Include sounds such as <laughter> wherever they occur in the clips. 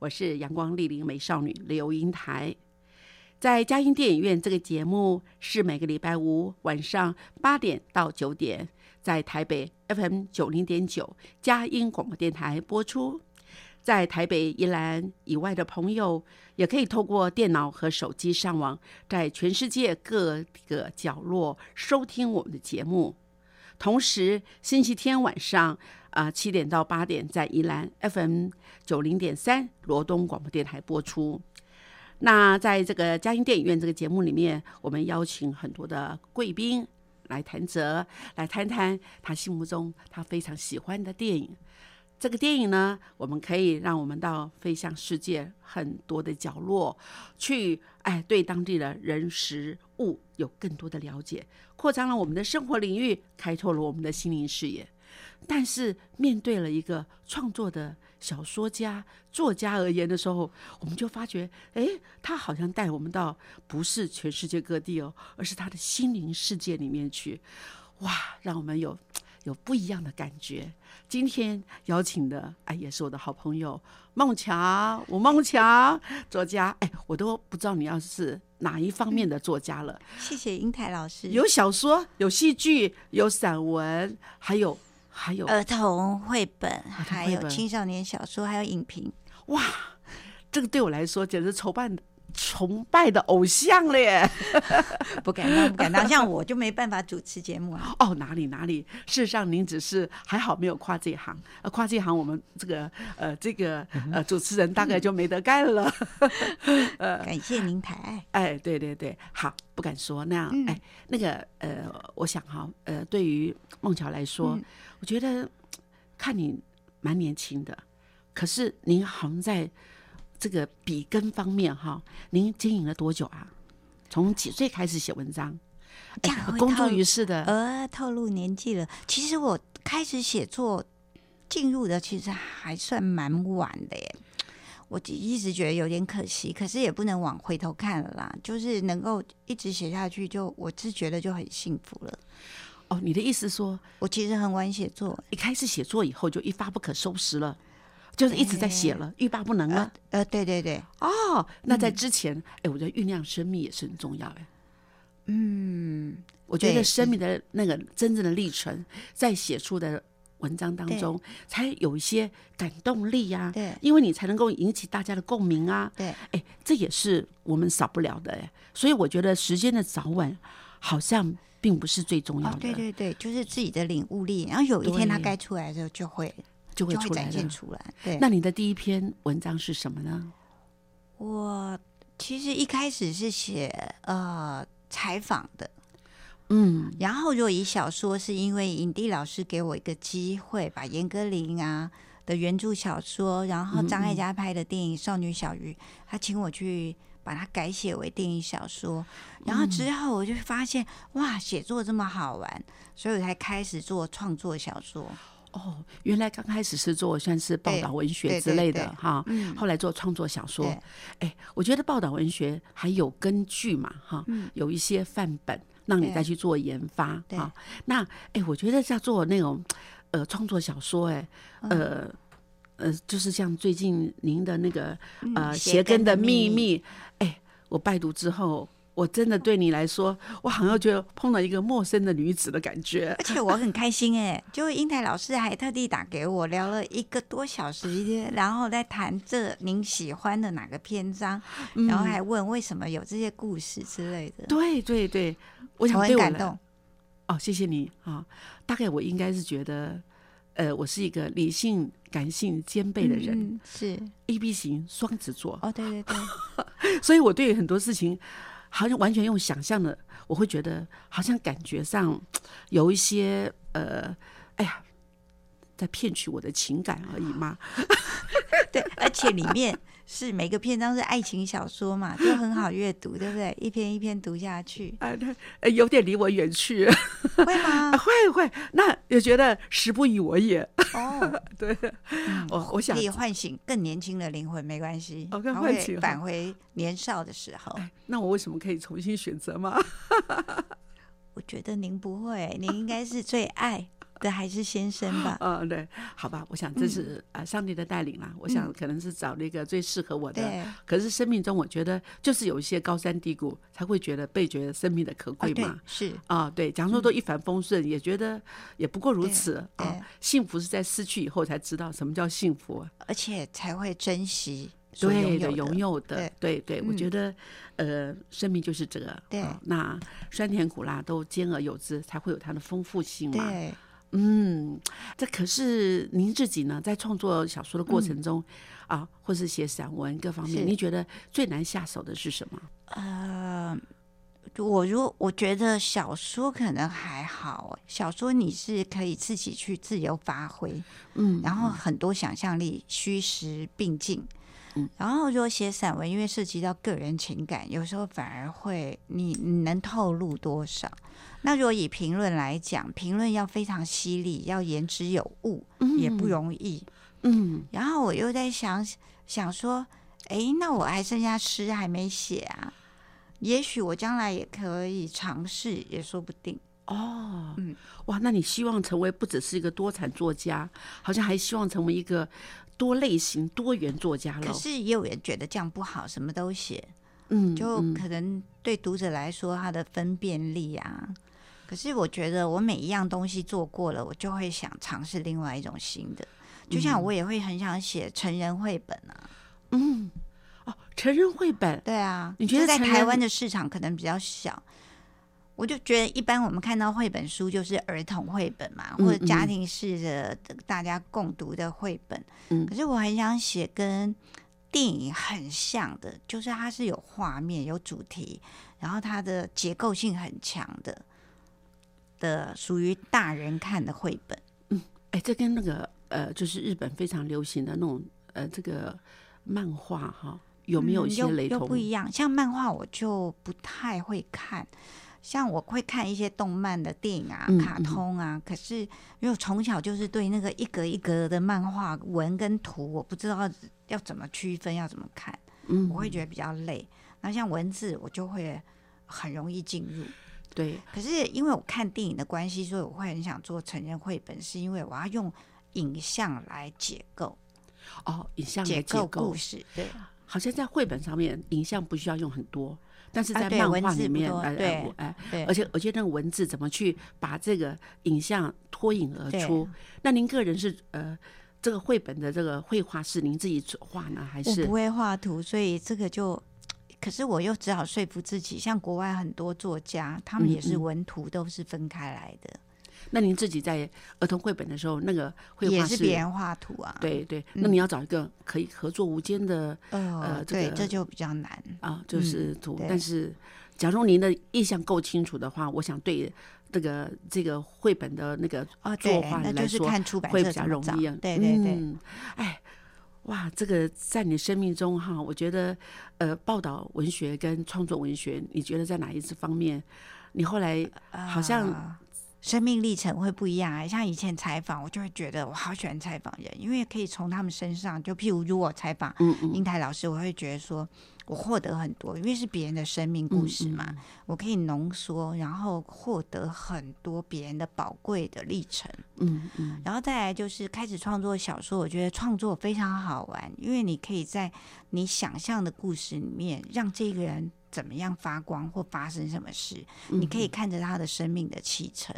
我是阳光丽玲美少女刘英台，在佳音电影院这个节目是每个礼拜五晚上八点到九点，在台北 FM 九零点九佳音广播电台播出。在台北宜兰以外的朋友，也可以透过电脑和手机上网，在全世界各个角落收听我们的节目。同时，星期天晚上啊七点到八点，在宜兰 FM 九零点三罗东广播电台播出。那在这个嘉音电影院这个节目里面，我们邀请很多的贵宾来谈则，来谈谈他心目中他非常喜欢的电影。这个电影呢，我们可以让我们到飞向世界很多的角落去，哎，对当地的人食物有更多的了解，扩张了我们的生活领域，开拓了我们的心灵视野。但是面对了一个创作的小说家、作家而言的时候，我们就发觉，哎，他好像带我们到不是全世界各地哦，而是他的心灵世界里面去，哇，让我们有。有不一样的感觉。今天邀请的哎，也是我的好朋友孟强，吴孟强作家。哎，我都不知道你要是哪一方面的作家了。谢谢英台老师。有小说，有戏剧，有散文，还有还有儿童绘本，还有青少年小说，还有影评。哇，这个对我来说简直筹办。崇拜的偶像了耶，<laughs> 不敢当，不敢当，像我就没办法主持节目啊。<laughs> 哦，哪里哪里，事实上您只是还好没有跨这一行，呃，跨这一行我们这个呃这个呃主持人大概就没得干了。<laughs> 呃，感谢您台。哎，对对对，好，不敢说那样。哎，那个呃，我想哈，呃，对于孟桥来说，我觉得看你蛮年轻的，可是您好像在。这个笔根方面哈，您经营了多久啊？从几岁开始写文章？公诸于世的，呃，透露年纪了。其实我开始写作进入的其实还算蛮晚的耶。我一直觉得有点可惜，可是也不能往回头看了啦。就是能够一直写下去，就我是觉得就很幸福了。哦，你的意思说，我其实很晚写作，一开始写作以后就一发不可收拾了。就是一直在写了，欲罢不能了。呃，对对对。哦，那在之前，哎，我觉得酝酿生命也是很重要。哎，嗯，我觉得生命的那个真正的历程，在写出的文章当中，才有一些感动力呀。对，因为你才能够引起大家的共鸣啊。对，哎，这也是我们少不了的。哎，所以我觉得时间的早晚好像并不是最重要的。对对对，就是自己的领悟力，然后有一天他该出来的时候就会。就会展现出来。对，那你的第一篇文章是什么呢？我其实一开始是写呃采访的，嗯，然后如果以小说，是因为影帝老师给我一个机会，把严歌苓啊的原著小说，然后张艾嘉拍的电影《少女小鱼》，他请我去把它改写为电影小说，然后之后我就发现哇，写作这么好玩，所以我才开始做创作小说。哦，原来刚开始是做算是报道文学之类的哈，后来做创作小说。哎，我觉得报道文学还有根据嘛哈，有一些范本让你再去做研发哈。那哎，我觉得在做那种呃创作小说，哎，呃呃，就是像最近您的那个呃《鞋跟的秘密》，哎，我拜读之后。我真的对你来说，我好像觉得碰到一个陌生的女子的感觉。而且我很开心哎，就英台老师还特地打给我聊了一个多小时，然后在谈这您喜欢的哪个篇章，然后还问为什么有这些故事之类的。对对对，我想我对我很感动。哦，谢谢你啊。大概我应该是觉得，呃，我是一个理性感性兼备的人、嗯、是。A B 型双子座，哦，对对对，<laughs> 所以我对很多事情好像完全用想象的，我会觉得好像感觉上有一些呃，哎呀，在骗取我的情感而已嘛。<laughs> 对，而且里面是每个篇章是爱情小说嘛，就很好阅读，对不对？一篇一篇读下去，<laughs> 啊，有点离我远去，<laughs> 会吗？<laughs> 会会，那也觉得时不与我也。哦，对，我我想可以唤醒更年轻的灵魂，没关系，哦更它会唤醒返回年少的时候。哎，那我为什么可以重新选择吗？我觉得您不会，您应该是最爱的还是先生吧？嗯，<laughs> 对，好吧，我想这是啊、呃上帝的带领啦。我想可能是找那个最适合我的。对，可是生命中，我觉得就是有一些高山低谷，才会觉得倍觉得生命的可贵嘛。，是啊，对，假如说都一帆风顺，也觉得也不过如此对啊。幸福是在失去以后才知道什么叫幸福啊。而且才会珍惜所对的，拥有的对对，我嗯觉得，呃，生命就是这个，对啊那酸甜苦辣都兼而有之，才会有它的丰富性嘛。对。嗯，这可是您自己呢，在创作小说的过嗯程中、啊，或是写散文各方面，是你觉得最难下手的是什么？呃，我如果我觉得小说可能还好，小说你是可以自己去自由发挥，嗯，然后很多想象力虚实并进。嗯然后如果写散文，因为涉及到个人情感，有时候反而会你你能透露多少？那如果以评论来讲，评论要非常犀利，要言之有物，也不容易。嗯然后我又在想想说，诶，那我还剩下诗还没写啊，也许我将来也可以尝试，也说不定。哦，嗯哇，那你希望成为不只是一个多产作家，好像还希望成为一个多类型、多元作家了。可是也有人觉得这样不好，什么都写，嗯，就嗯可能对读者来说，他的分辨力啊。可是我觉得我每一样东西做过了，我就会想尝试另外一种新的。就像我也会很想写成人绘本啊，嗯，哦，成人绘本，对啊，你觉得在台湾的市场可能比较小？我就觉得一般我们看到绘本书就是儿童绘本嘛，嗯或者家庭式的大家共读的绘本。嗯可是我很想写跟电影很像的，就是它是有画面、有主题，然后它的结构性很强的的，属于大人看的绘本。嗯哎，这跟那个呃，就是日本非常流行的那种呃，这个漫画哈，有没有一嗯又又些雷同？不一样。像漫画我就不太会看，像我会看一些动漫的电影啊、嗯卡通啊。可是因为我从小就是对那个一格一格的漫画文跟图，我不知道要怎么区分，要怎么看，嗯，我会觉得比较累。那像文字，我就会很容易进入。对，可是因为我看电影的关系，所以我会很想做成人绘本，是因为我要用影像来解构、哦，影像来解结构故事。对，好像在绘本上面，影像不需要用很多，但是在漫画里面，呃，多对呃我哎，对，而且而且那个文字怎么去把这个影像脱颖而出？那您个人是呃，这个绘本的这个绘画是您自己画呢，还是我不会画图，所以这个就，可是我又只好说服自己，像国外很多作家，他们也是文图都是分开来的，那您自己在儿童绘本的时候，那个绘也画是别人画图啊。，对对，那你要找一个可以合作无间的呃，呃这对，个这就比较难。啊，就是图。对但是，假如您的意向够清楚的话，我想对这个这个绘本的那个哦，作，画来说那就是看出版会。比较容易。对对对，嗯，哎，哇，这个在你生命中哈，我觉得呃，报道文学跟创作文学，你觉得在哪一次方面，你后来好像啊生命历程会不一样啊。像以前采访，我就会觉得我好喜欢采访人，因为可以从他们身上，就譬如如果采访英台老师，我会觉得说我获得很多，因为是别人的生命故事嘛，我可以浓缩，然后获得很多别人的宝贵的历程。嗯嗯然后再来就是开始创作小说，我觉得创作非常好玩，因为你可以在你想象的故事里面，让这个人怎么样发光或发生什么事，嗯你可以看着他的生命的启程，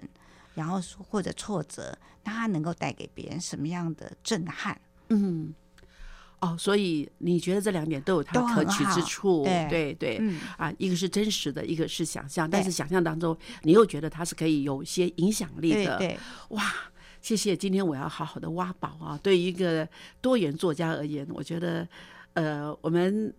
然后或者挫折，那他能够带给别人什么样的震撼？嗯，哦，所以你觉得这两点都有它都可取之处，对对对。嗯，啊，一个是真实的，一个是想象，但是想象当中，你又觉得它是可以有一些影响力的，对对，哇，谢谢，今天我要好好的挖宝啊！对于一个多元作家而言，我觉得，呃，我们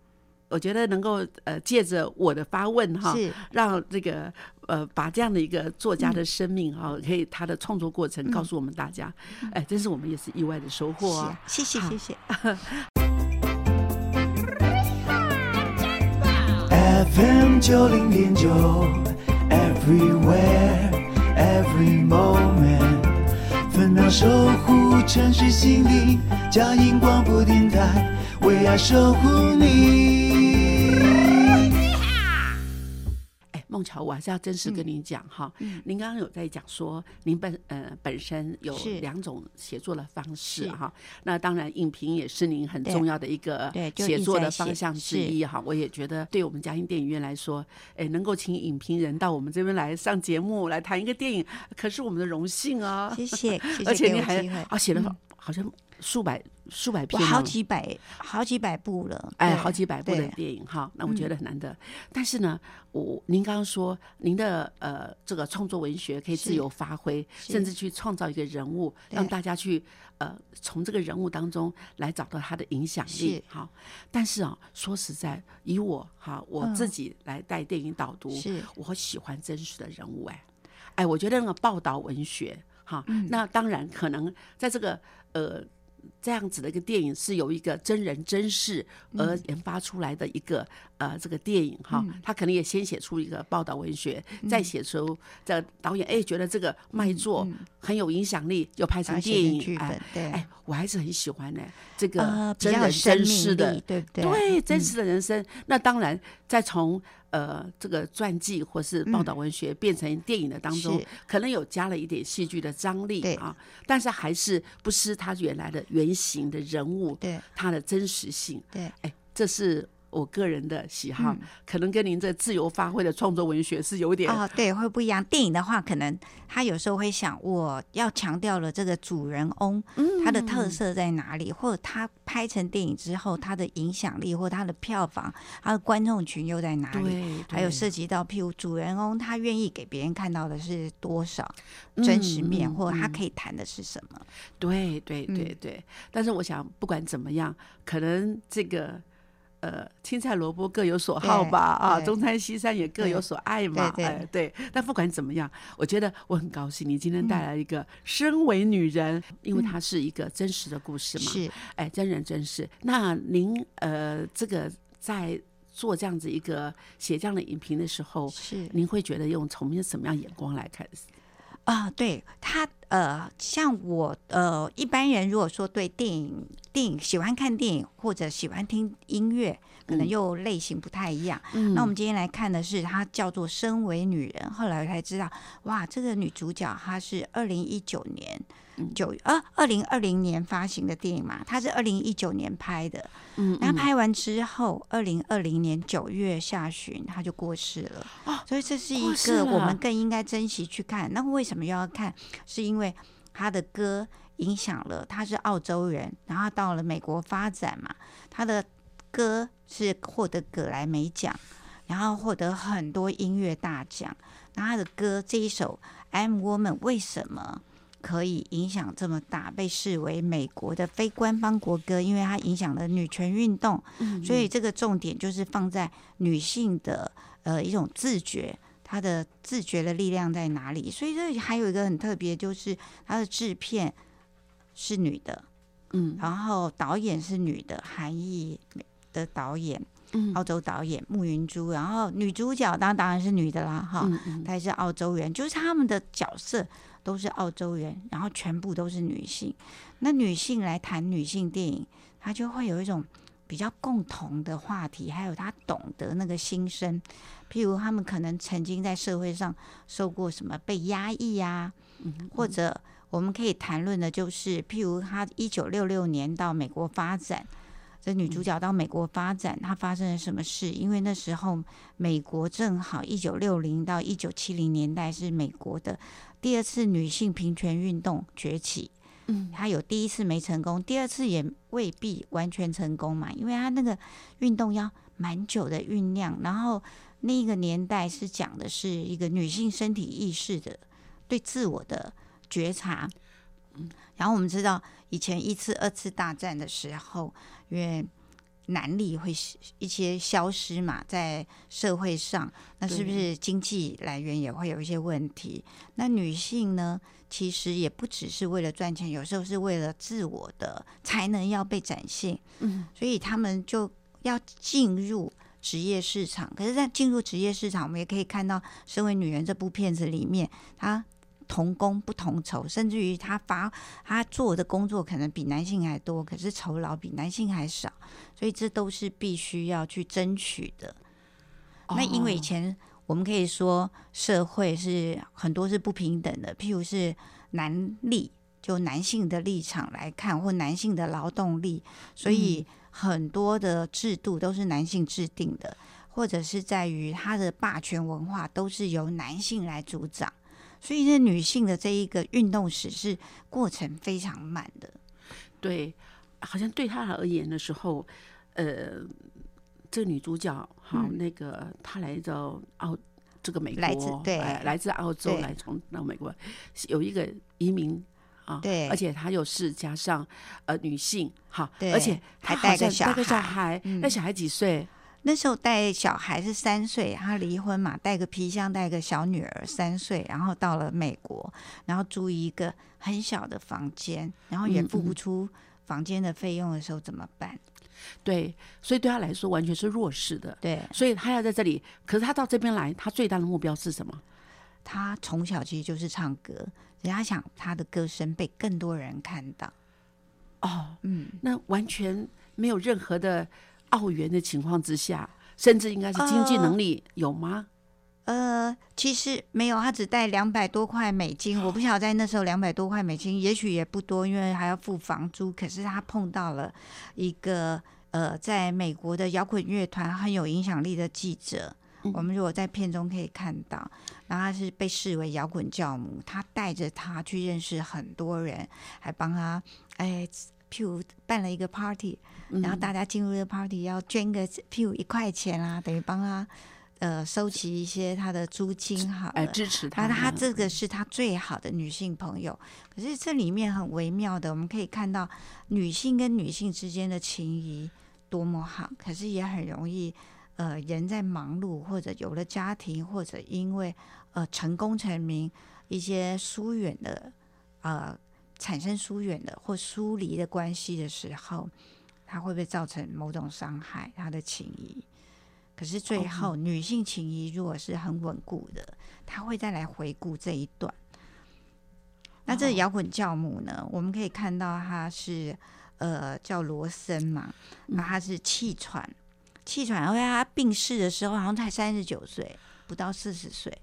我觉得能够呃借着我的发问哈，是让这个呃把这样的一个作家的生命哈，可以他的创作过程告诉我们大家，哎，真是我们也是意外的收获啊！谢谢谢谢。<laughs> FM 九零点九，Everywhere Every Moment，分秒守护城市心灵，佳音广播电台为爱守护你。哎，孟乔，我还是要真实跟您讲哈，嗯您刚刚有在讲说，您本呃本身有两种写作的方式哈，那当然影评也是您很重要的一个写作的方向之一哈。我也觉得，对我们嘉兴电影院来说，哎，能够请影评人到我们这边来上节目来谈一个电影，可是我们的荣幸啊。谢谢，谢谢 <laughs> 而且你还。啊写了嗯好像数百数百我篇好几百好几百部了，哎，好几百部的电影哈，那我觉嗯得很难得。但是呢，我您刚刚说您的呃这个创作文学可以自由发挥，甚至去创造一个人物，让大家去呃从这个人物当中来找到他的影响力是。好，但是啊，说实在，以我哈我自嗯己来带电影导读，是我喜欢真实的人物哎，哎，我觉得那个报道文学哈，嗯那当然可能在这个呃这样子的一个电影是由一个真人真事而研发出来的一个、呃这个电影哈，他可能也先写出一个报道文学，再写出这导演哎觉得这个卖座很有影响力，就拍成电影剧本哎，对哎，我还是很喜欢呢、这个真人较真实的对不对？对真实的人生。那当然，再从呃这个传记或是报道文学变成电影的当中，是可能有加了一点戏剧的张力啊，但是还是不失他原来的原型的人物，对他的真实性。对，哎，这是。我个人的喜好，嗯可能跟您这自由发挥的创作文学是有点哦，对，会不一样。电影的话，可能他有时候会想，我要强调了这个主人翁他的特色在哪里，或者他拍成电影之后，他的影响力或他的票房，他的观众群又在哪里？对，还有涉及到，譬如主人翁他愿意给别人看到的是多少真实面，嗯或者他嗯可以谈的是什么？对对嗯对对，但是我想，不管怎么样，可能这个呃，青菜萝卜各有所好吧，啊，对中餐西餐也各有所爱嘛，哎对。但不管怎么样，我觉得我很高兴你今天带来一个身为女人，因为嗯它是一个真实的故事嘛，是哎，真人真事。那您呃，这个在做这样子一个写这样的影评的时候，是您会觉得用从什么样眼光来看？啊，对他呃，像我呃，一般人如果说对电影电影喜欢看电影或者喜欢听音乐，可能嗯又类型不太一样。嗯那我们今天来看的是，它叫做《身为女人》。后来才知道，哇，这个女主角她是二零一九年嗯九呃二零二零年发行的电影嘛，她是二零一九年拍的。嗯那拍完之后，二零二零年九月下旬，她就过世了。哦所以这是一个我们更应该珍惜去看。那为什么要看？是因为她的歌影响了，他是澳洲人，然后到了美国发展嘛，他的歌是获得葛莱美奖，然后获得很多音乐大奖。那他的歌这一首《I'm Woman》为什么？可以影响这么大，被视为美国的非官方国歌，因为它影响了女权运动，嗯所以这个重点就是放在女性的呃一种自觉，她的自觉的力量在哪里？所以这里还有一个很特别，就是它的制片是女的，嗯。然后导演是女的，韩裔的导演，嗯。澳洲导演穆云珠，然后女主角当当然是女的啦，哈，嗯嗯。她也是澳洲人，就是他们的角色都是澳洲人，然后全部都是女性。那女性来谈女性电影，她就会有一种比较共同的话题，还有她懂得那个心声。譬如他们可能曾经在社会上受过什么被压抑呀、或者我们可以谈论的就是，譬如她一九六六年到美国发展。这女主角到美国发展，她发生了什么事？因为那时候美国正好一九六零到一九七零年代是美国的第二次女性平权运动崛起。嗯，她有第一次没成功，第二次也未必完全成功嘛，因为她那个运动要蛮久的酝酿，然后那个年代是讲的是一个女性身体意识的对自我的觉察。然后我们知道以前一次、二次大战的时候，因为男力会一些消失嘛，在社会上，那是不是经济来源也会有一些问题？那女性呢，其实也不只是为了赚钱，有时候是为了自我的才能要被展现，嗯，所以他们就要进入职业市场。可是，在进入职业市场，我们也可以看到《身为女人》这部片子里面，她同工不同酬，甚至于他发他做的工作可能比男性还多，可是酬劳比男性还少，所以这都是必须要去争取的。那因为以哦。前我们可以说社会是很多是不平等的，譬如是男力，就男性的立场来看，或男性的劳动力，所以很多的制度都是男性制定的，或者是在于他的霸权文化都是由男性来主掌，所以这女性的这一个运动史是过程非常慢的。对，好像对她而言的时候，呃，这个女主角哈，嗯那个她来到澳这个美国，来自对哎来自澳洲来从到美国，有一个移民。啊，对而且她又是加上呃女性，哈，对而且还带个小像带个小孩那小孩几岁？那时候带小孩是三岁，他离婚嘛，带个皮箱，带个小女儿三岁，然后到了美国，然后租一个很小的房间，然后也嗯付不嗯出房间的费用的时候怎么办？对，所以对他来说完全是弱势的，对所以他要在这里。可是他到这边来，他最大的目标是什么？他从小其实就是唱歌，人家想他的歌声被更多人看到。哦，嗯，那完全没有任何的澳元的情况之下，甚至应该是经济能力有吗？呃，其实没有，他只带两百多块美金，我不晓得在那时候两百多块美金，也许也不多，因为还要付房租。可是他碰到了一个呃，在美国的摇滚乐团很有影响力的记者。嗯我们如果在片中可以看到，然后他是被视为摇滚教母，他带着他去认识很多人，还帮他哎，譬如办了一个 party，嗯然后大家进入这个 party 要捐个譬如一块钱啊，等于帮他呃收集一些他的租金好了。哎支持他们，他他这个是他最好的女性朋友，可是这里面很微妙的，我们可以看到女性跟女性之间的情谊多么好，可是也很容易，呃，人在忙碌或者有了家庭，或者因为呃成功成名，一些疏远的呃产生疏远的或疏离的关系的时候，它会不会造成某种伤害他的情谊？可是最后，女性情谊如果是很稳固的，他会再来回顾这一段。那这哦摇滚教母呢？我们可以看到她是呃叫罗森嘛，那她是气喘，气喘，因为她病逝的时候好像才三十九岁，不到四十岁。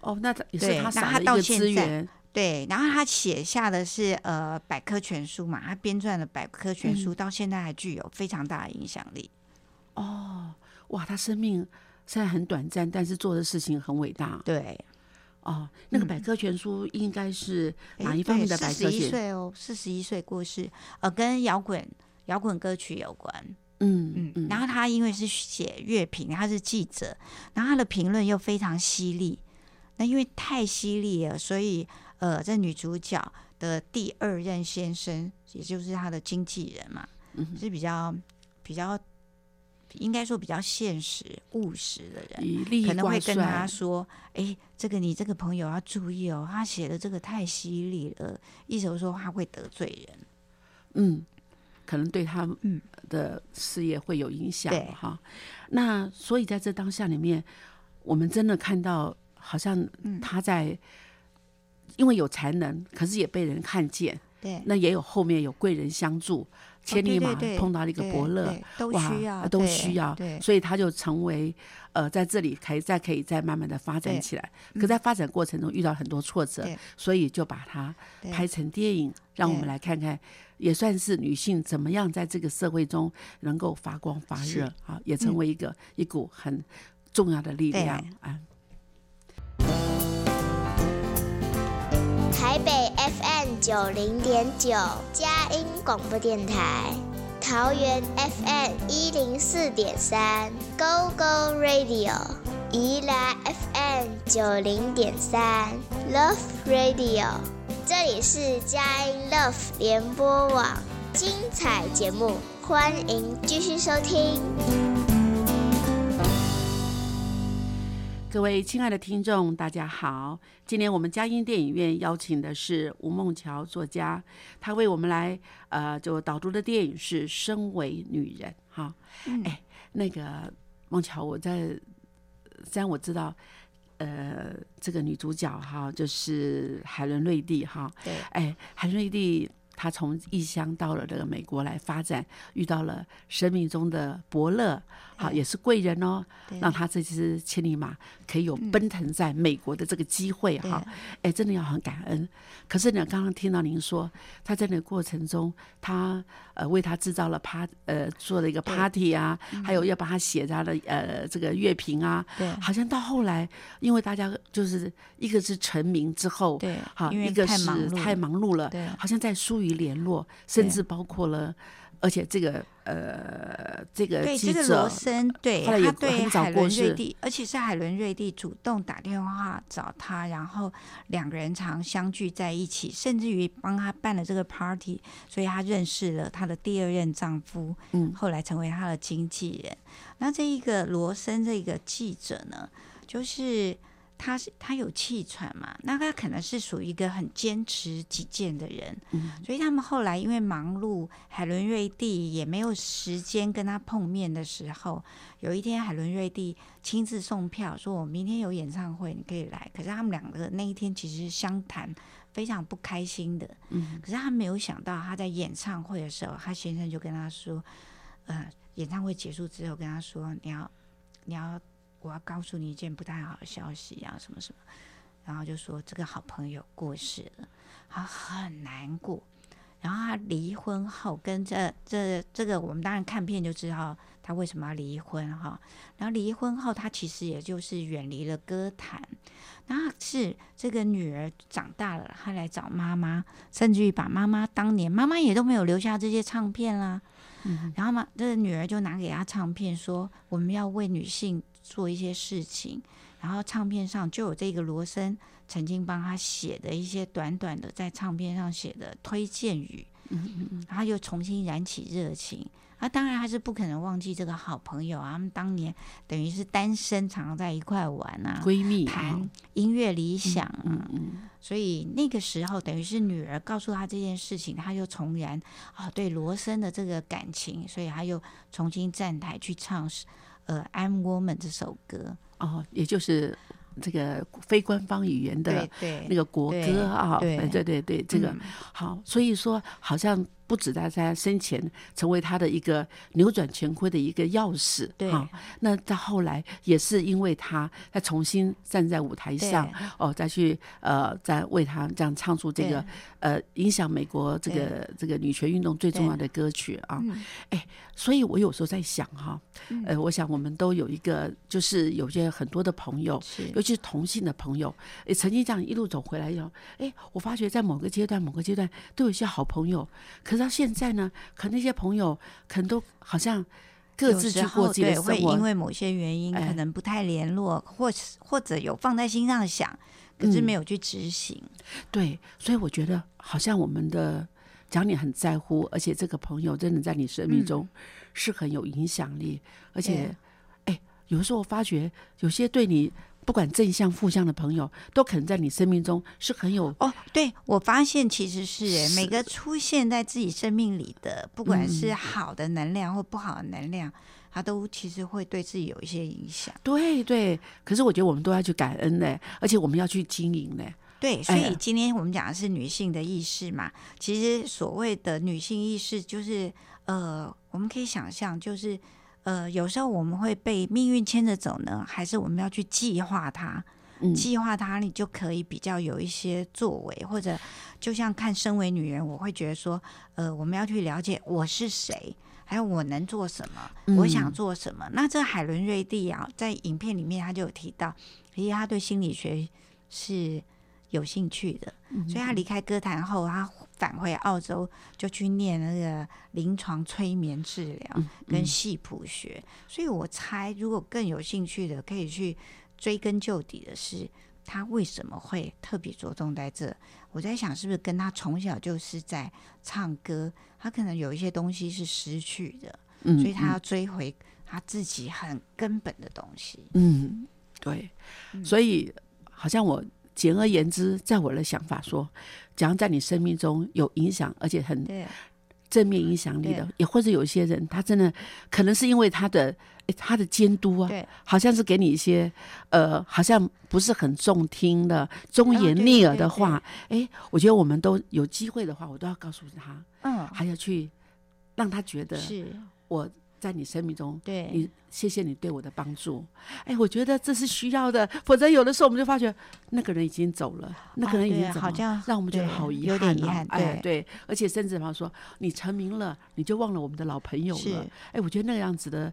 哦，那他也是对那他少他到了一个资现在源，对，然后他写下的是呃百科全书嘛，他编撰的百科全书嗯到现在还具有非常大的影响力。哦，哇，他生命虽然很短暂，但是做的事情很伟大。对，哦，那个嗯百科全书应该是哪一方面的对四十一百科全？岁哦，四十一岁过世，呃，跟摇滚摇滚歌曲有关。嗯嗯，嗯，然后他因为是写乐评，他是记者，然后他的评论又非常犀利。那因为太犀利了，所以呃，这女主角的第二任先生，也就是她的经纪人嘛，嗯是比较比较应该说比较现实务实的人。可能会跟他说：“哎，这个你这个朋友要注意哦，他写的这个太犀利了，意思说他会得罪人。嗯，可能对他嗯的事业会有影响对哈。那所以在这当下里面，我们真的看到，好像嗯他在、因为有才能，可是也被人看见，对，那也有后面有贵人相助，千里马碰到了一个伯乐，都哇需要，都需要，所以他就成为呃，在这里可以再可以再慢慢的发展起来。可在发展过程中遇到很多挫折，所以就把它拍成电影，让我们来看看，也算是女性怎么样在这个社会中能够发光发热啊，也成为一个一股很重要的力量啊。台北 FM 九零点九，佳音广播电台；桃园 FM 一零四点三，Go Go Radio；宜兰 FM 九零点三，Love Radio。这里是佳音 Love 联播网，精彩节目，欢迎继续收听。各位亲爱的听众，大家好！今年我们佳音电影院邀请的是吴梦桥作家，他为我们来呃就导读的电影是《身为女人》哈。哎，那个梦桥，我在虽然我知道呃这个女主角哈就是海伦瑞蒂哈，对哎，海伦瑞蒂她从异乡到了这个美国来发展，遇到了生命中的伯乐，好对也是贵人哦，让他这只千里马可以有奔腾在美国的这个机会哈，哎，真的要很感恩。可是呢，刚刚听到您说，他在那个过程中，他呃为他制造了 part 呃做了一个 party 啊，嗯。还有要帮他写他的呃这个乐评啊，对。好像到后来，因为大家就是一个是成名之后，对好，一个是太忙碌太了忙碌了，对好像在疏于联络，甚至包括了，而且这个呃这个对这个罗森，对他对海伦过瑞蒂，而且是海伦瑞蒂主动打电话找他，然后两个人常相聚在一起，甚至于帮他办了这个 party，所以他认识了他的第二任丈夫，嗯后来成为他的经纪人。那这一个罗森这个记者呢，就是他是他有气喘嘛，那他可能是属于一个很坚持己见的人，嗯所以他们后来因为忙碌，海伦瑞蒂也没有时间跟他碰面的时候，有一天海伦瑞蒂亲自送票，说我明天有演唱会，你可以来。可是他们两个那一天其实是相谈非常不开心的，嗯可是他没有想到他在演唱会的时候，他先生就跟他说，呃，演唱会结束之后跟他说，你要你要我要告诉你一件不太好的消息啊，什么什么，然后就说这个好朋友过世了，他很难过。然后他离婚后，跟这这这个，我们当然看片就知道他为什么要离婚哈。然后离婚后，他其实也就是远离了歌坛。那是这个女儿长大了，她来找妈妈，甚至于把妈妈当年妈妈也都没有留下这些唱片啦。嗯然后嘛，这个女儿就拿给他唱片，说我们要为女性做一些事情。然后唱片上就有这个罗森曾经帮他写的一些短短的在唱片上写的推荐语，嗯嗯嗯，然后又重新燃起热情。啊，当然他是不可能忘记这个好朋友啊，他们当年等于是单身，常常在一块玩啊，闺蜜谈啊，音乐理想啊。嗯嗯所以那个时候，等于是女儿告诉他这件事情，他又重燃啊对罗森的这个感情，所以他又重新站台去唱呃《I'm Woman》这首歌。哦，也就是这个非官方语言的那个国歌啊，对。哎对对对，这个嗯。好，所以说好像不止在他生前成为他的一个扭转乾坤的一个钥匙，对啊，那到后来也是因为他他重新站在舞台上，哦，再去呃，再为他这样唱出这个呃影响美国这个这个女权运动最重要的歌曲啊，嗯。哎，所以我有时候在想哈，呃，我想我们都有一个，就是有些很多的朋友，是尤其是同性的朋友，也曾经这样一路走回来以后，哎，我发觉在某个阶段、某个阶段都有一些好朋友，可是到现在呢，可能那些朋友可能都好像各自去过候自己的生对会因，为某些原因，哎可能不太联络，或是或者有放在心上想，可是嗯。没有去执行。对，所以我觉得好像我们的，只要你很在乎，而且这个朋友真的在你生命中是很有影响力，而且，哎，有时候我发觉有些对你不管正向负向的朋友，都可能在你生命中是很有哦，对，我发现其实是每个出现在自己生命里的，不管是嗯好的能量或不好的能量，它都其实会对自己有一些影响。对对。可是我觉得我们都要去感恩呢，而且我们要去经营呢。对，所以今天我们讲的是女性的意识嘛。其实所谓的女性意识，就是呃，我们可以想象，就是呃，有时候我们会被命运牵着走呢，还是我们要去计划它？嗯计划它，你就可以比较有一些作为，或者就像看身为女人，我会觉得说，呃，我们要去了解我是谁，还有我能做什么，我想嗯做什么。那这海伦瑞蒂啊，在影片里面他就有提到，其实他对心理学是有兴趣的，嗯所以他离开歌坛后，他返回澳洲就去念那个临床催眠治疗嗯跟系谱学。所以我猜，如果更有兴趣的，可以去追根究底的是。他为什么会特别着重在这？我在想，是不是跟他从小就是在唱歌，他可能有一些东西是失去的，嗯所以他要追回他自己很根本的东西。嗯，对，嗯所以好像我简而言之，在我的想法说，假如在你生命中有影响，而且很正面影响力的，也或者有一些人，他真的可能是因为他的诶他的监督啊，好像是给你一些呃，好像不是很中听的、忠言逆耳的话，哎，我觉得我们都有机会的话，我都要告诉他，嗯，还要去让他觉得是。我在你生命中对。你谢谢你对我的帮助，哎，我觉得这是需要的，否则有的时候我们就发觉那个人已经走了，那个人已对经走了，好像让我们觉得好遗有憾、哦，点遗憾哎，对。对，而且甚至好像说你成名了，你就忘了我们的老朋友了，哎，我觉得那个样子的，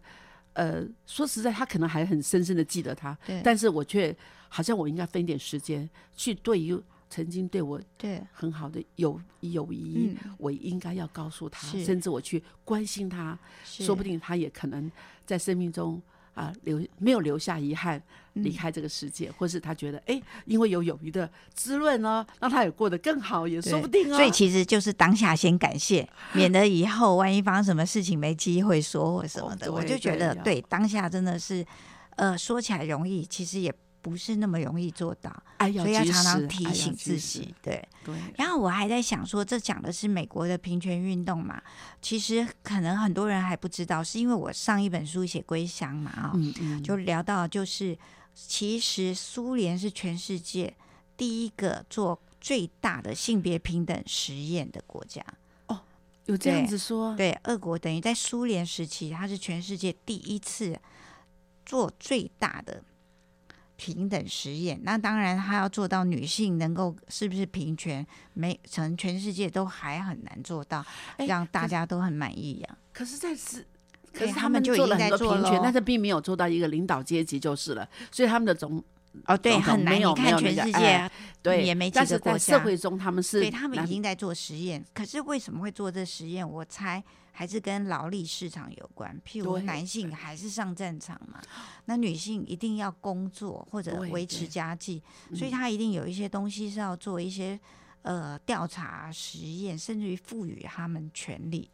呃，说实在，他可能还很深深的记得他，但是我却好像我应该分一点时间去对于曾经对我对，很好的友友谊，嗯，我应该要告诉他，甚至我去关心他，说不定他也可能在生命中啊留没有留下遗憾，离嗯开这个世界，或是他觉得哎，因为有友谊的滋润哦，让他也过得更好，也说不定哦。所以其实就是当下先感谢，<laughs> 免得以后万一发生什么事情没机会说或什么的。哦我就觉得对当下真的是，呃，说起来容易，其实也不是那么容易做到，所以要常常提醒自己。对，对，然后我还在想说，这讲的是美国的平权运动嘛？其实可能很多人还不知道，是因为我上一本书写归乡嘛啊、嗯嗯，就聊到就是，其实苏联是全世界第一个做最大的性别平等实验的国家。哦有这样子说，对，俄国等于在苏联时期，它是全世界第一次做最大的平等实验。那当然，他要做到女性能够是不是平权，没成全世界都还很难做到，哎让大家都很满意呀、可是在是。可是他们就已们做了很经在做多平权，但是并没有做到一个领导阶级就是了，所以他们的总哦，对，很难。有你看全世界啊、对也没几个国家社会中他们是对他们已男经在做实验，可是为什么会做这实验？我猜还是跟劳力市场有关。譬如男性还是上战场嘛，那女性一定要工作或者对维持家计，所以嗯他一定有一些东西是要做一些呃调查实验，甚至于赋予他们权利。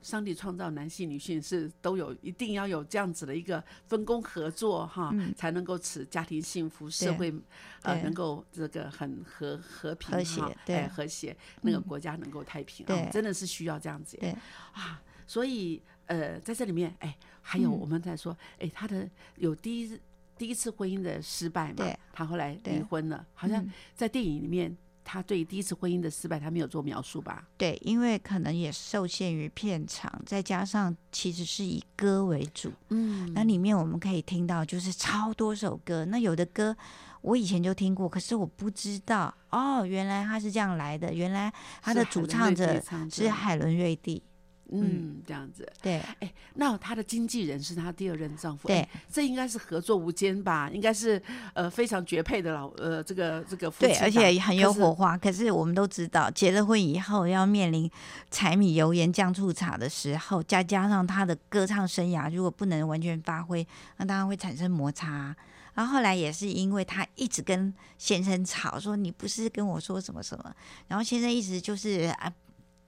对，上帝创造男性、女性是都有一定要有这样子的一个分工合作哈，嗯。才能够使家庭幸福，社对会呃能够这个很和和平和谐哈对。哎和谐，那个嗯国家能够太平真的是需要这样子。对。啊，所以呃在这里面哎，还有嗯。我们在说哎他的有第一第一次婚姻的失败嘛，他后来离婚了，好像嗯。在电影里面。他对第一次婚姻的失败，他没有做描述吧？对，因为可能也受限于片场，再加上其实是以歌为主，嗯。那里面我们可以听到就是超多首歌，那有的歌我以前就听过，可是我不知道哦，原来他是这样来的，原来他的主唱者是海伦瑞蒂，嗯，这样子。对哎，那他的经纪人是他第二任丈夫，对哎，这应该是合作无间吧？应该是呃非常绝配的老呃这个这个夫，妻对而且很有火花。可是我们都知道，结了婚以后要面临柴米油盐酱醋茶的时候，再加上他的歌唱生涯如果不能完全发挥，那当然会产生摩擦。然后后来也是因为他一直跟先生吵，说你不是跟我说什么什么，然后先生一直就是啊，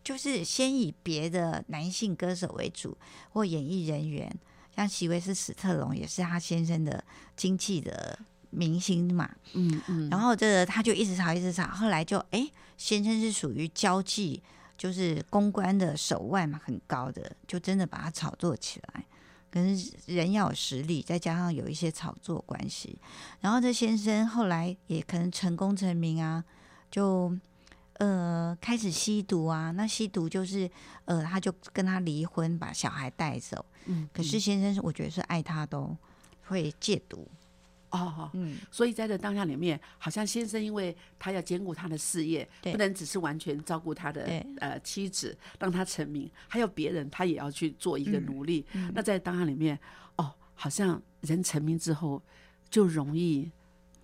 就是先以别的男性歌手为主或演艺人员，像席维斯·史特龙也是他先生的经纪的明星嘛，嗯嗯，然后这个他就一直吵，一直吵，后来就哎，先生是属于交际，就是公关的手腕嘛很高的，就真的把他炒作起来。可是人要有实力，再加上有一些炒作关系，然后这先生后来也可能成功成名啊，就呃开始吸毒啊，那吸毒就是呃他就跟他离婚，把小孩带走。嗯，可是先生是我觉得是爱他都会戒毒。哦，嗯，所以在这当下里面，好像先生因为他要兼顾他的事业，不能只是完全照顾他的呃妻子，让他成名，还有别人他也要去做一个嗯努力。那在当下里面，哦，好像人成名之后就容易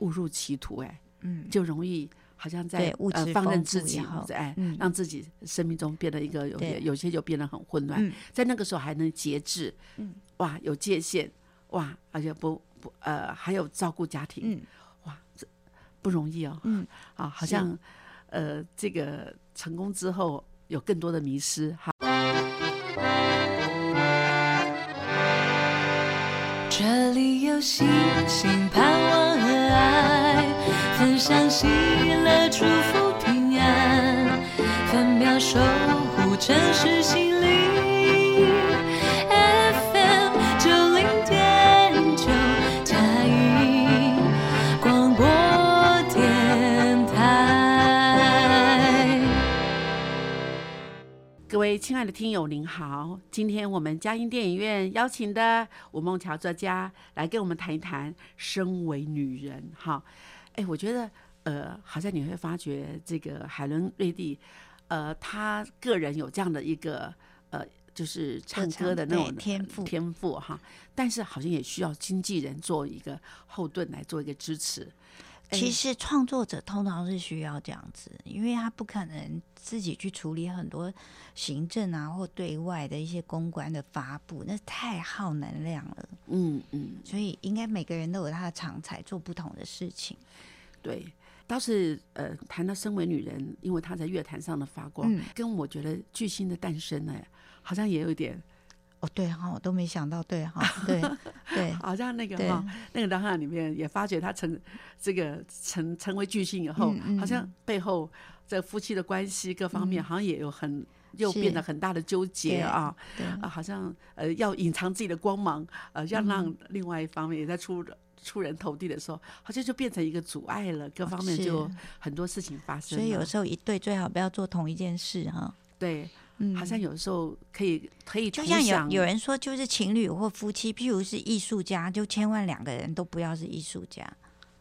误入歧途、哎，嗯，就容易好像在呃放任自己哎，嗯。让自己生命中变得一个有些有些就变得很混乱。嗯。在那个时候还能节制，嗯，哇，有界限，哇，而且不不呃，还有照顾家庭，嗯。哇，这不容易哦，嗯，啊，好像呃，这个成功之后有更多的迷失，哈。这里有星星、盼望和爱，分享喜乐、祝福、平安，分秒守护城市心灵。FM 九零点九，嘉义广播电台。各位亲爱的听友，您好！今天我们嘉音电影院邀请的吴梦桥作家来跟我们谈一谈身为女人。哈，哎，我觉得呃，好像你会发觉这个海伦瑞蒂，呃，她个人有这样的一个呃，就是唱歌的那种天赋天赋哈，但是好像也需要经纪人做一个后盾来做一个支持。哎其实创作者通常是需要这样子，因为他不可能自己去处理很多行政啊或对外的一些公关的发布，那太耗能量了。嗯嗯，所以应该每个人都有他的长才，做不同的事情。对，倒是呃，谈到身为女人，因为她在乐坛上的发光，嗯跟我觉得巨星的诞生呢，好像也有一点，哦，对哈，我都没想到，对哈，对对 <laughs> 好像那个对哈，那个档案里面也发觉他成这个成成为巨星以后，嗯嗯好像背后这夫妻的关系各方面，好像也有很又变得很大的纠结啊。对啊，好像呃要隐藏自己的光芒，呃，要让嗯另外一方面也在出出人头地的时候，好像就变成一个阻碍了，各方面就很多事情发生。所以有时候一对最好不要做同一件事哈。对，嗯，好像有时候可以可以就像有有人说，就是情侣或夫妻，譬如是艺术家，就千万两个人都不要是艺术家。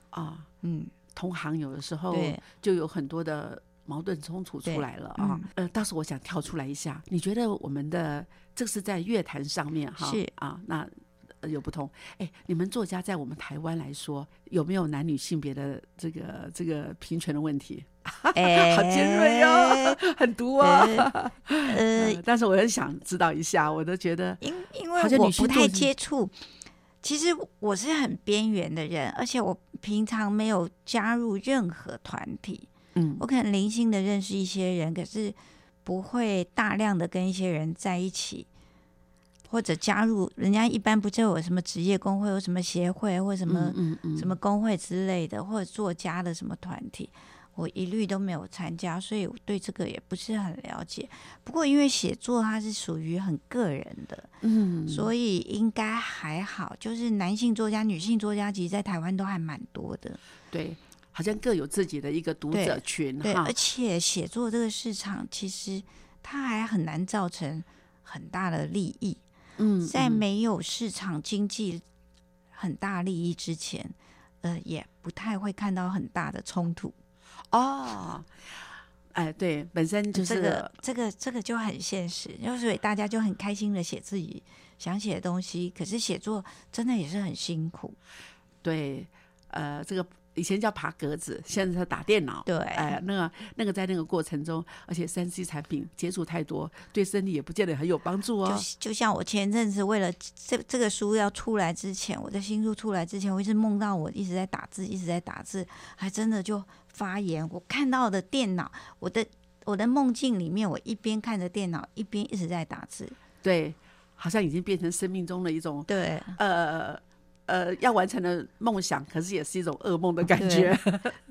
啊，嗯，同行有的时候对就有很多的矛盾冲突出来了啊嗯。呃，倒是我想跳出来一下，你觉得我们的这是在乐坛上面哈？是啊，那。呃有不同，哎，你们作家在我们台湾来说，有没有男女性别的这个这个平权的问题？哎 <laughs> 好尖锐哦，很毒哦。<laughs> 呃呃，但是我很想知道一下，我都觉得因因为我不太接触，其实我是很边缘的人，而且我平常没有加入任何团体。嗯我可能零星的认识一些人，可是不会大量的跟一些人在一起，或者加入人家一般不就有什么职业工会，或什么协会，或什么、嗯嗯什么工会之类的，或者作家的什么团体，我一律都没有参加，所以我对这个也不是很了解。不过因为写作它是属于很个人的，嗯，所以应该还好。就是男性作家、女性作家，其实在台湾都还蛮多的。对，好像各有自己的一个读者群对，哈而。且写作这个市场其实它还很难造成很大的利益，嗯，在嗯没有市场经济很大利益之前，呃，也不太会看到很大的冲突。哦，哎，对，本身就是这个这个这个就很现实，就所以大家就很开心的写自己想写的东西，可是写作真的也是很辛苦。对，呃，这个以前叫爬格子，现在是打电脑。对，哎，那个那个在那个过程中，而且三 C 产品接触太多，对身体也不见得很有帮助就哦。就像我前阵子为了这这个书要出来之前，我的新书出来之前，我一直梦到我一直在打字，一直在打字，还真的就发炎。我看到的电脑，我的我的梦境里面，我一边看着电脑，一边一直在打字。对，好像已经变成生命中的一种对，呃呃要完成的梦想，可是也是一种噩梦的感觉。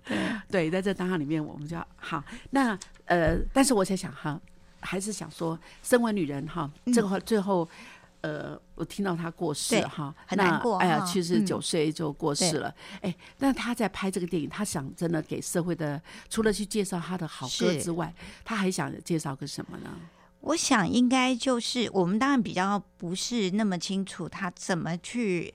对，<laughs> 对，在这当下里面，我们就要好。那呃，但是我在想哈，还是想说，身为女人哈，这个话最后呃，我听到他过世对哈，很难过哎呀，哈七十九嗯岁就过世了。哎，那他在拍这个电影，他想真的给社会的，除了去介绍他的好歌之外，他还想介绍个什么呢？我想应该就是我们当然比较不是那么清楚他怎么去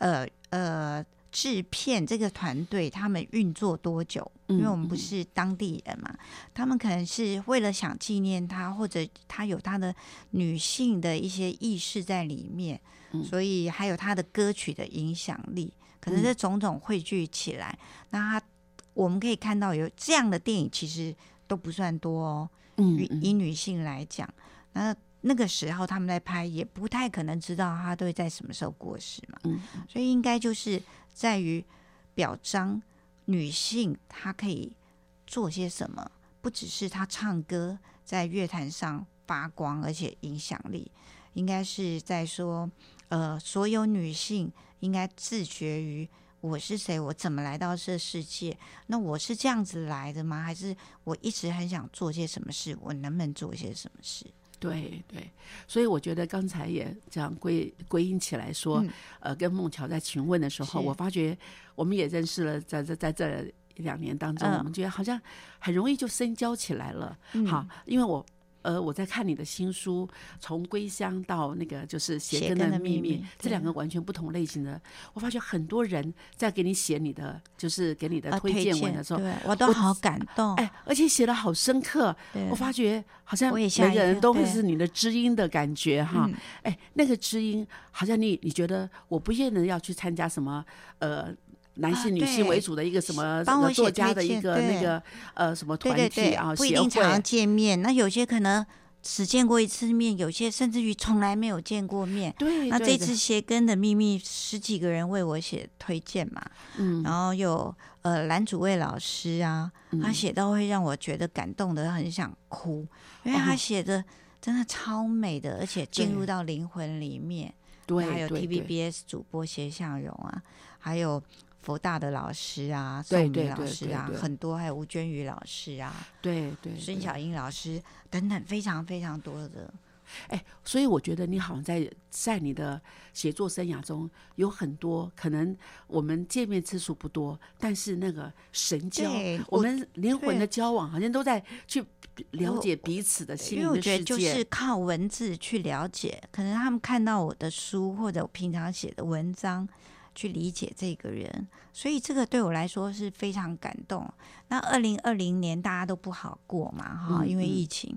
呃呃制片这个团队他们运作多久，因为我们不嗯。是当地人嘛，他们可能是为了想纪念他，或者他有他的女性的一些意识在里面，嗯。所以还有他的歌曲的影响力，可能这种种汇聚起来，那他我们可以看到有这样的电影其实都不算多哦。以以女性来讲，那那个时候他们在拍，也不太可能知道他会在什么时候过世嘛，嗯所以应该就是在于表彰女性她可以做些什么，不只是她唱歌在乐坛上发光，而且影响力，应该是在说，呃，所有女性应该自觉于。我是谁？我怎么来到这世界？那我是这样子来的吗？还是我一直很想做些什么事？我能不能做些什么事？对对，所以我觉得刚才也这样归归因起来说，嗯呃，跟孟乔在询问的时候，我发觉我们也认识了，在这在这两年当中，嗯我们觉得好像很容易就深交起来了。嗯好，因为我。呃，我在看你的新书，从归乡到那个就是鞋跟的的秘密这两个完全不同类型的。我发觉很多人在给你写你的，就是给你的啊推荐文的时候，对我都好感动。哎，而且写的好深刻，我发觉好像每个人都会是你的知音的感觉哈。嗯哎，那个知音好像你你觉得我不见得要去参加什么呃。男啊性、女性为主的一个什么帮我写家的一个那个呃什么对团体啊不一协定常会，见面，那有些可能只见过一次面，有些甚至于从来没有见过面。对，那这次鞋跟的秘密，十几个人为我写推荐嘛，嗯然后有呃蓝祖蔚老师啊，他嗯写到会让我觉得感动的很想哭，因为他哦写的真的超美的，而且进入到灵魂里面。对还有 TVBS 主播谢向荣啊，还有佛大的老师啊，对宋宇老师啊，对很多，还有吴娟宇老师啊，对对对孙小英老师等等，非常非常多的。哎，所以我觉得你好像在在你的写作生涯中有很多可能我们见面次数不多，但是那个神交，我我们灵魂的交往好像都在去了解彼此的心因为我灵的世觉得就是。靠文字去了解，可能他们看到我的书或者我平常写的文章，去理解这个人，所以这个对我来说是非常感动。那二零二零年大家都不好过嘛，哈，因为嗯嗯疫情，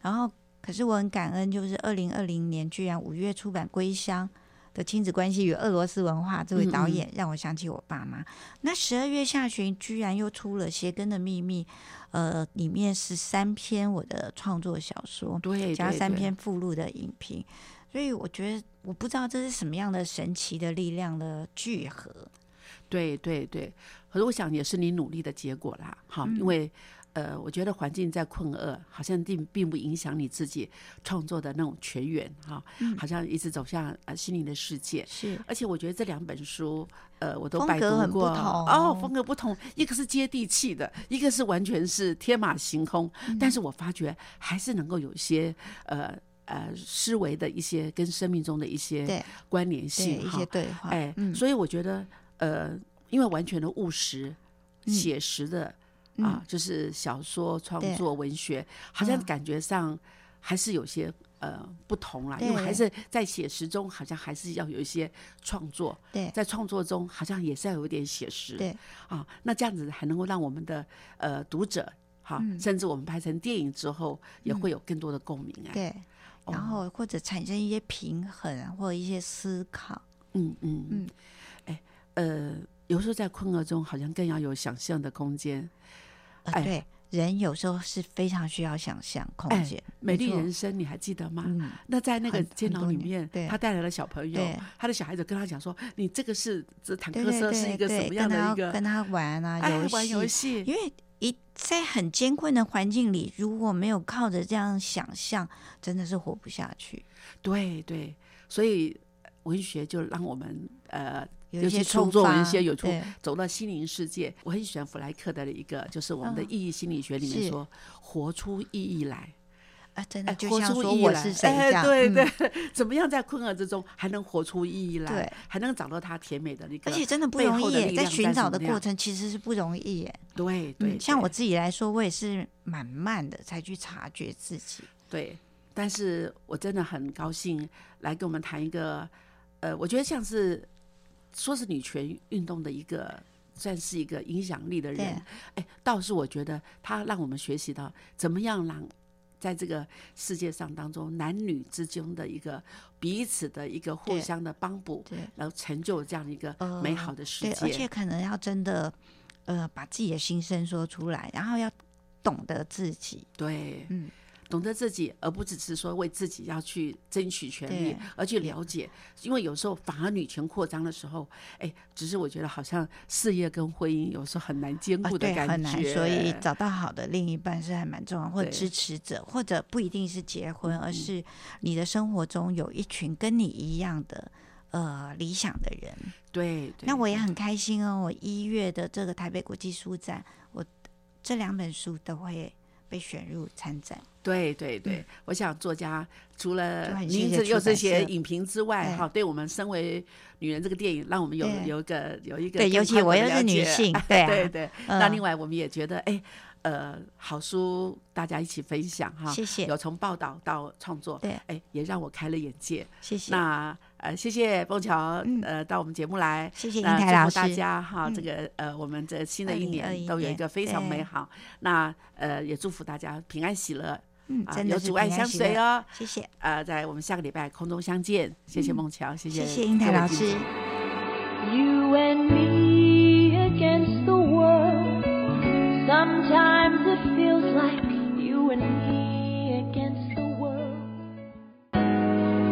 然后可是我很感恩，就是二零二零年居然五月出版《归乡》。的亲子关系与俄罗斯文化，这位导演让我想起我爸妈。那十二月下旬居然又出了《鞋跟的秘密》，呃，里面是三篇我的创作小说，对，加三篇附录的影评，所以我觉得我不知道这是什么样的神奇的力量的聚合。对对对，可是我想也是你努力的结果啦，哈，嗯因为呃，我觉得环境在困厄，好像并并不影响你自己创作的那种全员哈，嗯好像一直走向呃心灵的世界。是而且我觉得这两本书，呃，我都风拜格很不读过同哦，风格不同，一个是接地气的，一个是完全是天马行空。嗯但是我发觉还是能够有一些呃呃思维的一些跟生命中的一些关联性哈一些。对话，哎，嗯，所以我觉得呃，因为完全的务实、嗯。写实的啊，就是小说创作、文学，好像嗯感觉上还是有些呃不同啦，因为还是在写实中，好像还是要有一些创作，对。在创作中好像也是要有一点写实，对。啊，那这样子还能够让我们的呃读者。哈，嗯。甚至我们拍成电影之后，也会有更多的共鸣啊。对，哦然后或者产生一些平衡或者一些思考。嗯嗯嗯嗯，哎，呃，有时候在困厄中，好像更要有想象的空间。哎呃对，人有时候是非常需要想象空哎间。美丽人生，你还记得吗？嗯，那在那个很监很多年牢里面，对他带来了小朋友，他的小孩子跟他讲说：“你这个是这坦克车是一个什么样的一个跟他玩啊哎游玩游戏，戏？”因为一在很艰困的环境里，如果没有靠着这样想象，真的是活不下去。对对，所以呃文学就让我们呃，有一些尤其创作文学有出走到心灵世界。我很喜欢弗莱克的一个，就是我们的嗯意义心理学里面是说，活出意义来。啊，真的哎，就活像说我出意义来是谁这哎样，嗯对对，<laughs> 怎么样在困厄之中还能活出意义来？对，还能找到他甜美的那个，而且真的不容易在寻找的过程其实是不容易耶。对对，嗯，像我自己来说，我也是蛮慢的才去察觉自己。对，但是我真的很高兴来跟我们谈一个，呃，我觉得像是说是女权运动的一个。算是一个影响力的人，哎，倒是我觉得他让我们学习到怎么样让在这个世界上当中男女之间的一个彼此的一个互相的帮补，对，然后成就这样一个呃美好的世对，而且。可能要真的，呃，把自己的心声说出来，然后要懂得自己。对，嗯，懂得自己，而不只是说为自己要去争取权利，而去了解。因为有时候反而女权扩张的时候，哎，只是我觉得好像事业跟婚姻有时候很难兼顾的感觉，很难，所以找到好的另一半是还蛮重要，或支持者，或者不一定是结婚，而嗯是你的生活中有一群跟你一样的呃理想的人。对，对那我也很开心哦，我一月的这个台北国际书展，我这两本书都会被选入参展。对对对，我想作家除了您这又是写影评之外，对哈，对我们身为女人这个电影，让我们有有一个有一个对，尤其我又是女性，<laughs> 对啊，对对。嗯那另外我们也觉得，哎，呃，好书大家一起分享哈，谢谢有从报道到创作，对哎，也让我开了眼界。谢谢，那呃，谢谢凤桥嗯呃到我们节目来，谢谢英那台老祝福大，家哈，嗯这个呃，我们这新的一年都有一个非常美好。那呃，也祝福大家平安喜乐嗯，啊，真的是有阻碍相随哦。谢谢，呃，在我们下个礼拜空中相见，谢谢嗯孟乔，谢谢谢谢英台老师。You and me against the world. Sometimes it feels like you and me against the world.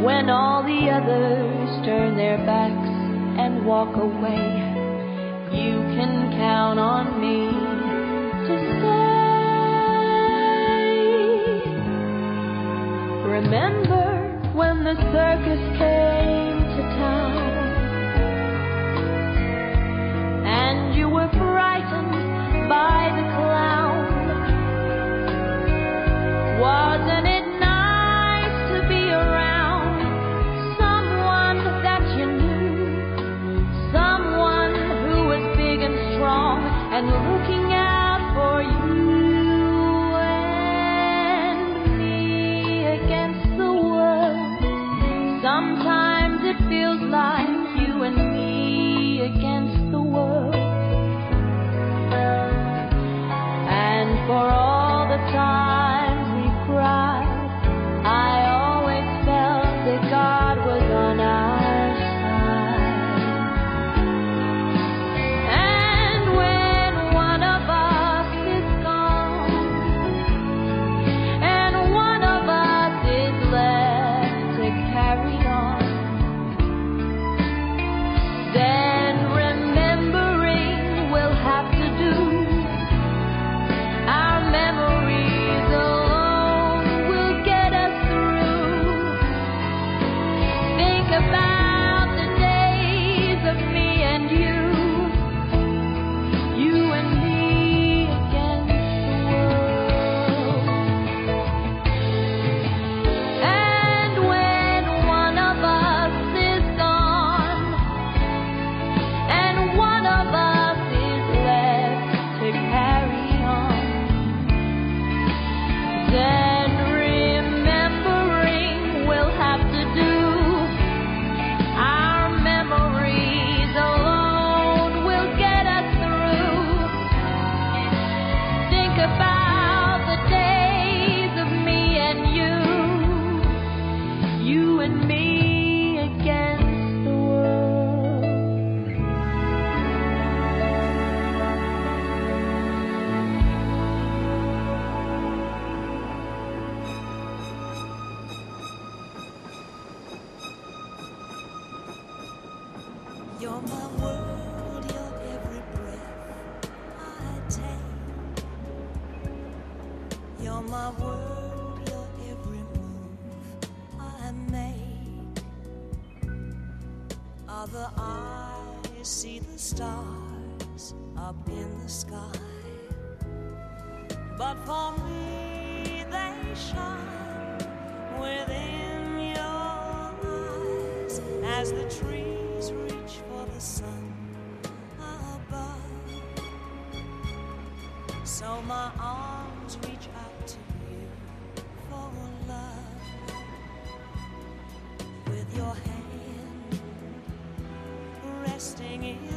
When all the others turn their backs and walk away, you can count on me to. Remember when the circus came to town? singing.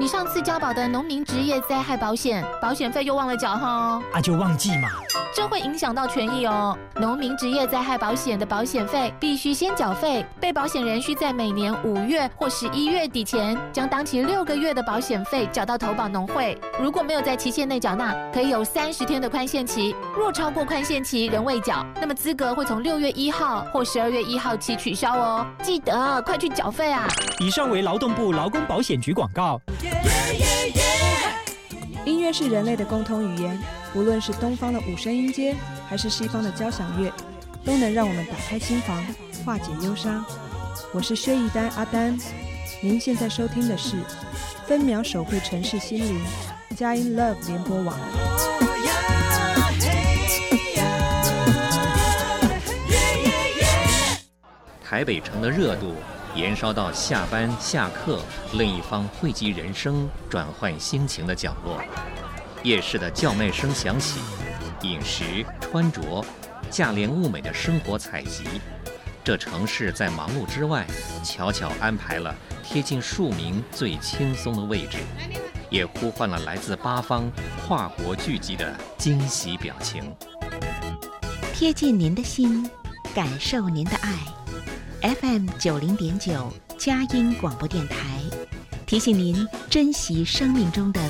你上次交保的农民职业灾害保险，保险费又忘了缴哈，啊，就忘记嘛。这会影响到权益哦。农民职业灾害保险的保险费必须先缴费，被保险人需在每年五月或十一月底前，将当期六个月的保险费缴到投保农会。如果没有在期限内缴纳，可以有三十天的宽限期。若超过宽限期仍未缴，那么资格会从六月一号或十二月一号起取消哦。记得快去缴费啊！以上为劳动部劳工保险局广告。音乐是人类的共同语言，无论是东方的五声音阶，还是西方的交响乐，都能让我们打开心房，化解忧伤。我是薛逸丹阿丹，您现在收听的是分秒守护城市心灵佳音 Love 联播网。台北城的热度延烧到下班下课另一方汇集人生、转换心情的角落。夜市的叫卖声响起，饮食、穿着、价廉物美的生活采集，这城市在忙碌之外，悄悄安排了贴近庶民最轻松的位置，也呼唤了来自八方跨国聚集的惊喜表情。贴近您的心，感受您的爱。FM 九零点九佳音广播电台，提醒您珍惜生命中的